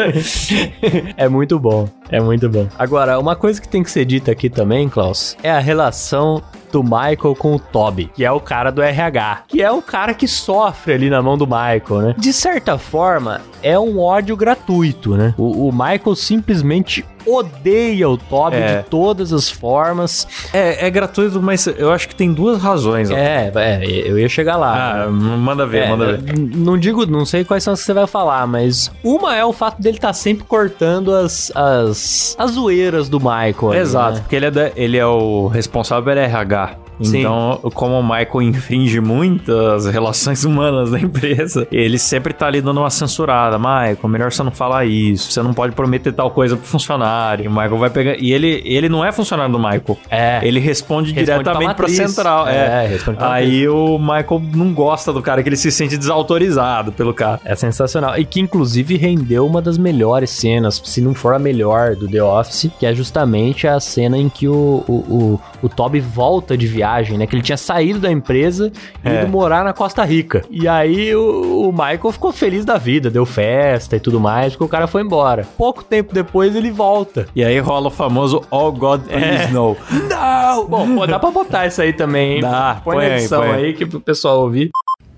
É muito bom, é muito bom. Agora, uma coisa que tem que ser dita aqui também, Klaus, é a relação do Michael com o Toby, que é o cara do RH, que é um cara que sofre ali na mão do Michael, né? De certa forma, é um ódio gratuito, né? O, o Michael simplesmente odeia o Toby É. de todas as formas. É, é gratuito, mas eu acho que tem duas razões. É, é, eu ia chegar lá. Ah, manda ver, É, manda ver. Não digo, não sei quais são as que você vai falar, mas uma é o fato dele estar sempre cortando as, as, as zoeiras do Michael. ali, Exato, né? porque ele é, da- ele é o responsável pelo RH. Sim. Então, como o Michael infringe muitas relações humanas da empresa, ele sempre tá ali dando uma censurada. Michael, melhor você não falar isso. Você não pode prometer tal coisa pro funcionário. O Michael vai pegar. E ele, ele não é funcionário do Michael. É. Ele responde, Responde diretamente pra pra matriz. central. É, É, responde pra Aí o Michael não gosta do cara, que ele se sente desautorizado pelo cara. É sensacional. E que inclusive rendeu uma das melhores cenas, se não for a melhor do The Office, que é justamente a cena em que o, o, o, o Toby volta de viagem, né? Que ele tinha saído da empresa e É. ido morar na Costa Rica. E aí o, o Michael ficou feliz da vida, deu festa e tudo mais, porque o cara foi embora. Pouco tempo depois ele volta. E aí rola o famoso All God Please No. Não! Bom, pô, dá pra botar isso aí também, hein? Dá, põe, põe aí, edição põe aí, que pro pessoal ouvir.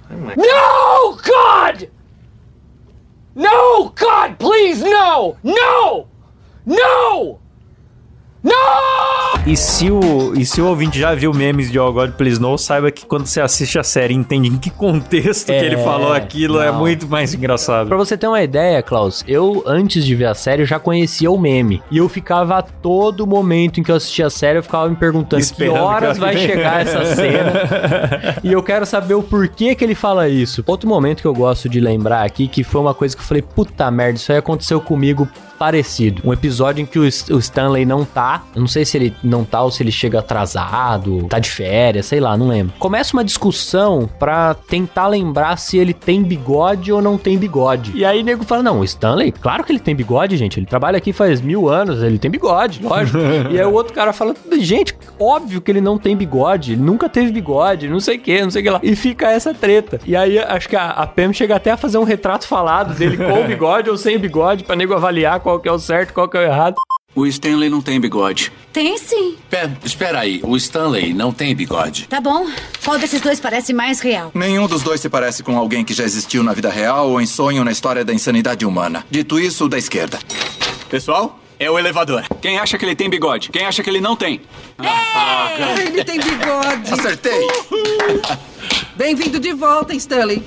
No, God! No, God, please, no! No! No! No! E se, o, e se o ouvinte já viu memes de All God Please No, saiba que quando você assiste a série e entende em que contexto que É, ele falou aquilo, é não. muito mais engraçado. Pra você ter uma ideia, Klaus, eu, antes de ver a série, já conhecia o meme. E eu ficava a todo momento em que eu assistia a série, eu ficava me perguntando Esperando que horas que vai ela- chegar essa cena. e eu quero saber o porquê que ele fala isso. Outro momento que eu gosto de lembrar aqui, que foi uma coisa que eu falei, puta merda, isso aí aconteceu comigo parecido. Um episódio em que o, Stanley não tá. Eu não sei se ele não tá ou se ele chega atrasado, tá de férias, sei lá, não lembro. Começa uma discussão pra tentar lembrar se ele tem bigode ou não tem bigode. E aí o nego fala: Não, o Stanley, claro que ele tem bigode, gente. Ele trabalha aqui faz mil anos, ele tem bigode, lógico. e aí o outro cara fala: Gente, óbvio que ele não tem bigode, ele nunca teve bigode, não sei o que, não sei o que lá. E fica essa treta. E aí acho que a, a Pam chega até a fazer um retrato falado dele com bigode ou sem bigode, pra nego avaliar qual que é o certo, qual que é o errado. O Stanley não tem bigode. Tem sim. Pera, espera aí, o Stanley não tem bigode. Tá bom. Qual desses dois parece mais real? Nenhum dos dois se parece com alguém que já existiu na vida real ou em sonho na história da insanidade humana. Dito isso, da esquerda. Pessoal, é o elevador. Quem acha que ele tem bigode? Quem acha que ele não tem? Ele tem bigode. Acertei. Bem-vindo de volta, Stanley.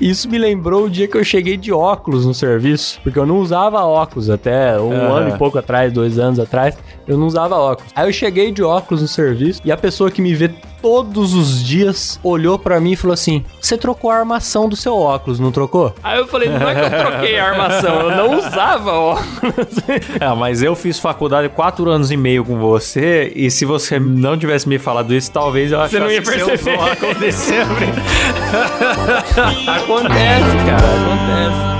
Isso me lembrou o dia que eu cheguei de óculos no serviço, porque eu não usava óculos até um Aham. ano e pouco atrás, dois anos atrás, eu não usava óculos. Aí eu cheguei de óculos no serviço e a pessoa que me vê todos os dias olhou pra mim e falou assim: Você trocou a armação do seu óculos, não trocou? Aí eu falei: Não é que eu troquei a armação, eu não usava óculos. É, mas eu fiz faculdade quatro anos e meio com você, e se você não tivesse me falado isso, talvez eu achasse Você não ia que você perceber. usou óculos de sempre. acontece, cara, acontece.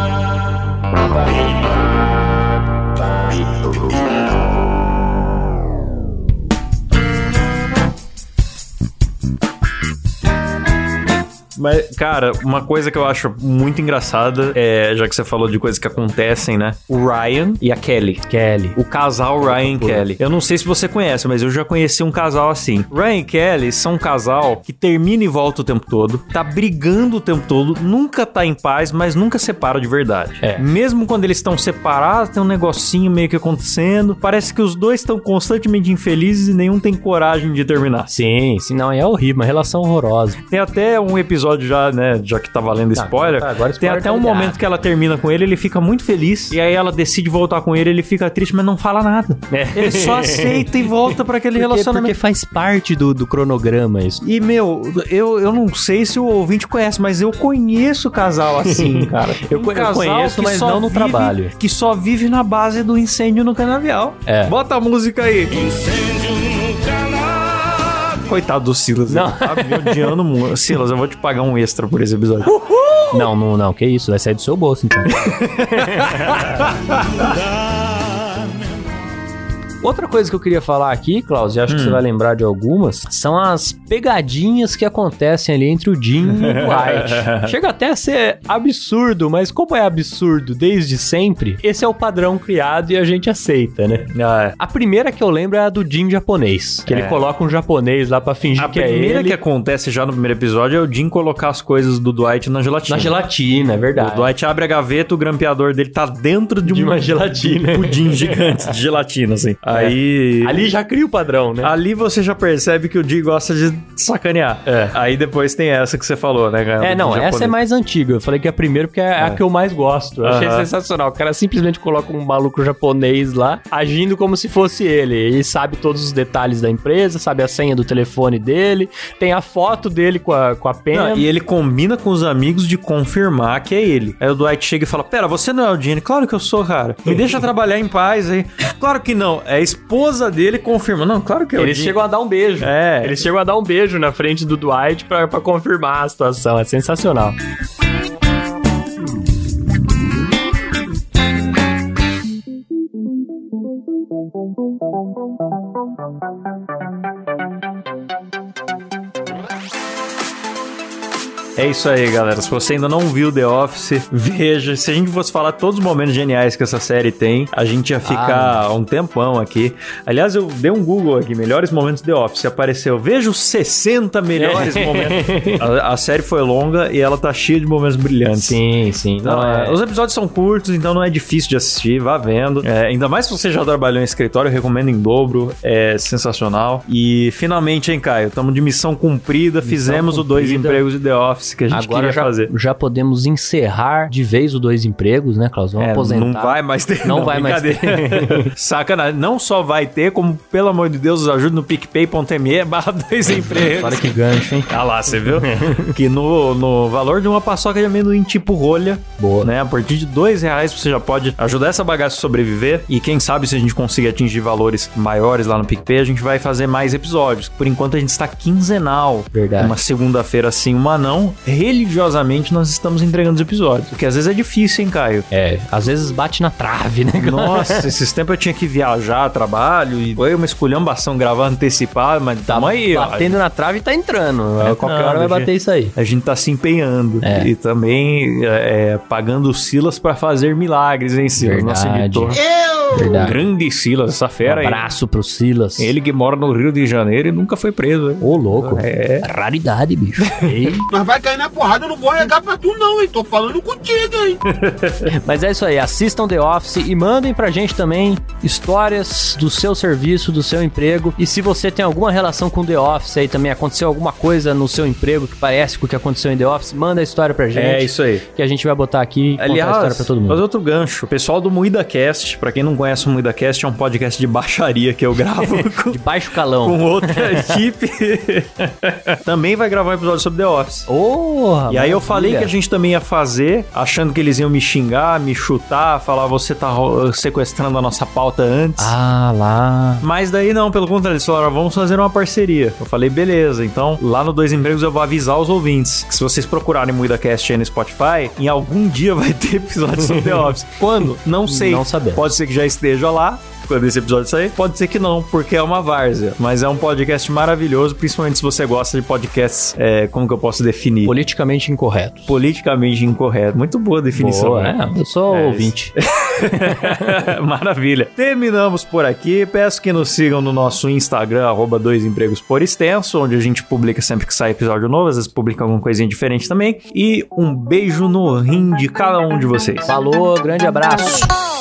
Mas, cara, uma coisa que eu acho muito engraçada é, já que você falou de coisas que acontecem, né? O Ryan e a Kelly. Kelly. O casal Ryan e Kelly. Eu não sei se você conhece, mas eu já conheci um casal assim. Ryan e Kelly são um casal que termina e volta o tempo todo, tá brigando o tempo todo, nunca tá em paz, mas nunca separa de verdade. É. Mesmo quando eles estão separados, tem um negocinho meio que acontecendo. Parece que os dois estão constantemente infelizes e nenhum tem coragem de terminar. Sim, sim, não, é horrível, uma relação horrorosa. Tem até um episódio já, né, já que tá valendo Tá, spoiler. tá, agora tem spoiler até tá um momento que ela termina com ele, ele fica muito feliz. E aí ela decide voltar com ele, ele fica triste, mas não fala nada. Ele só aceita e volta pra aquele Porque, relacionamento. porque faz parte do, do cronograma isso. E, meu, eu, eu não sei se o ouvinte conhece, mas eu conheço casal assim, cara. Eu co- eu conheço, que mas só não no vive- trabalho. Que só vive na base do incêndio no canavial. É. Bota a música aí. Coitado do Silas. Não. Não. Tá me odiando muito. Silas, eu vou te pagar um extra por esse episódio. Não, não, não, que isso, vai sair do seu bolso então. Outra coisa que eu queria falar aqui, Klaus, e acho que você vai lembrar de algumas, são as pegadinhas que acontecem ali entre o Jim e o Dwight. Chega até a ser absurdo, mas como é absurdo desde sempre, esse é o padrão criado e a gente aceita, né? A primeira que eu lembro é a do Jim japonês, que ele É. coloca um japonês lá pra fingir A que é primeira ele. que acontece já no primeiro episódio é o Jim colocar as coisas do Dwight na gelatina. Na gelatina, é verdade. O Dwight abre a gaveta, o grampeador dele tá dentro de, De um- uma gelatina. um pudim gigante de gelatina, assim. Aí... Ali já cria o padrão, né? Ali você já percebe que o Jim gosta de sacanear. É. Aí depois tem essa que você falou, né, cara? É, não, essa é mais antiga. Eu falei que é a primeira porque é, a que eu mais gosto. Eu achei sensacional. O cara simplesmente coloca um maluco japonês lá, agindo como se fosse ele. Ele sabe todos os detalhes da empresa, sabe a senha do telefone dele, tem a foto dele com a, com a pena. Não, e ele combina com os amigos de confirmar que é ele. Aí o Dwight chega e fala: Pera, você não é o Jim? Claro que eu sou, cara. Me deixa trabalhar em paz aí. Claro que não. É a esposa dele confirma. Não, claro que é o Eles Jim. chegam a dar um beijo. É. Eles chegam a dar um beijo na frente do Dwight pra, pra confirmar a situação. É sensacional. É isso aí, galera. Se você ainda não viu The Office, veja. Se a gente fosse falar todos os momentos geniais que essa série tem, a gente ia ficar um tempão aqui. Aliás, eu dei um Google aqui, melhores momentos The Office. Apareceu, veja os 60 melhores momentos. A, a série foi longa e ela tá cheia de momentos brilhantes. Sim, sim. Não, Não, é- Os episódios são curtos, então não é difícil de assistir, vá vendo. É, ainda mais se você já trabalhou em escritório, eu recomendo em dobro, é sensacional. E finalmente, hein, Caio, estamos de missão cumprida, fizemos o dois cumprida. empregos de The Office que a gente Agora queria já, fazer. já podemos encerrar de vez o dois empregos, né, Klaus? Vamos É, aposentar. não vai mais ter. Não vai mais brincadeira. Sacanagem. Não só vai ter, como, pelo amor de Deus, ajude no picpay.me barra dois empregos. Olha que gancho, hein? Ah lá, você viu? que no, no valor de uma paçoca de amendoim tipo rolha, Boa. né? A partir de dois reais você já pode ajudar essa bagaça a sobreviver. E quem sabe se a gente conseguir atingir valores maiores lá no PicPay, a gente vai fazer mais episódios. Por enquanto a gente está quinzenal. Verdade. Uma segunda-feira sim, uma não. Religiosamente nós estamos entregando os episódios. Porque às vezes é difícil, hein, Caio? É, às vezes bate na trave, né? Nossa, esses tempos eu tinha que viajar, trabalho, e foi uma esculhambação gravar antecipado, mas tamo aí, ó. Batendo na trave e tá entrando. É, Qualquer não, hora vai a gente- bater isso aí. A gente tá se empenhando. É. E também é, é, pagando o Silas pra fazer milagres, hein, Silas? Nosso Verdade. editor. Verdade. Grande Silas, essa Um fera aí. abraço pro Silas. Ele que mora no Rio de Janeiro e nunca foi preso, hein? Ô, louco. É. Raridade, bicho. Mas vai cair na porrada, eu não vou regar pra tu não, hein? Tô falando contigo, hein? Mas é isso aí, assistam The Office e mandem pra gente também histórias do seu serviço, do seu emprego. E se você tem alguma relação com The Office aí também, aconteceu alguma coisa no seu emprego que parece com o que aconteceu em The Office, manda a história pra gente. É isso aí. Que a gente vai botar aqui e contar a história Aliás, pra todo mundo. outro gancho. O pessoal do MuidaCast, pra quem não conhece o MuidaCast, é um podcast de baixaria que eu gravo com, De baixo calão. com outra equipe. também vai gravar um episódio sobre The Office. Oh, E aí eu falei que a gente também ia fazer, achando que eles iam me xingar, me chutar, falar você tá sequestrando a nossa pauta antes. Ah, lá. Mas daí não, pelo contrário, eles falaram, vamos fazer uma parceria. Eu falei, beleza. Então, lá no Dois Empregos eu vou avisar os ouvintes que se vocês procurarem MuidaCast aí no Spotify, em algum dia vai ter episódio sobre The Office. Quando? Não sei. Não sabemos. Pode ser que já esteja lá quando esse episódio sair. Pode ser que não, porque é uma várzea. Mas é um podcast maravilhoso, principalmente se você gosta de podcasts, é, como que eu posso definir? Politicamente incorreto. Politicamente incorreto. Muito boa a definição. Boa, né? é, eu sou É ouvinte. Maravilha. Terminamos por aqui. Peço que nos sigam no nosso Instagram, arroba dois empregos por extenso, onde a gente publica sempre que sai episódio novo, às vezes publica alguma coisinha diferente também. E um beijo no rim de cada um de vocês. Falou, grande abraço.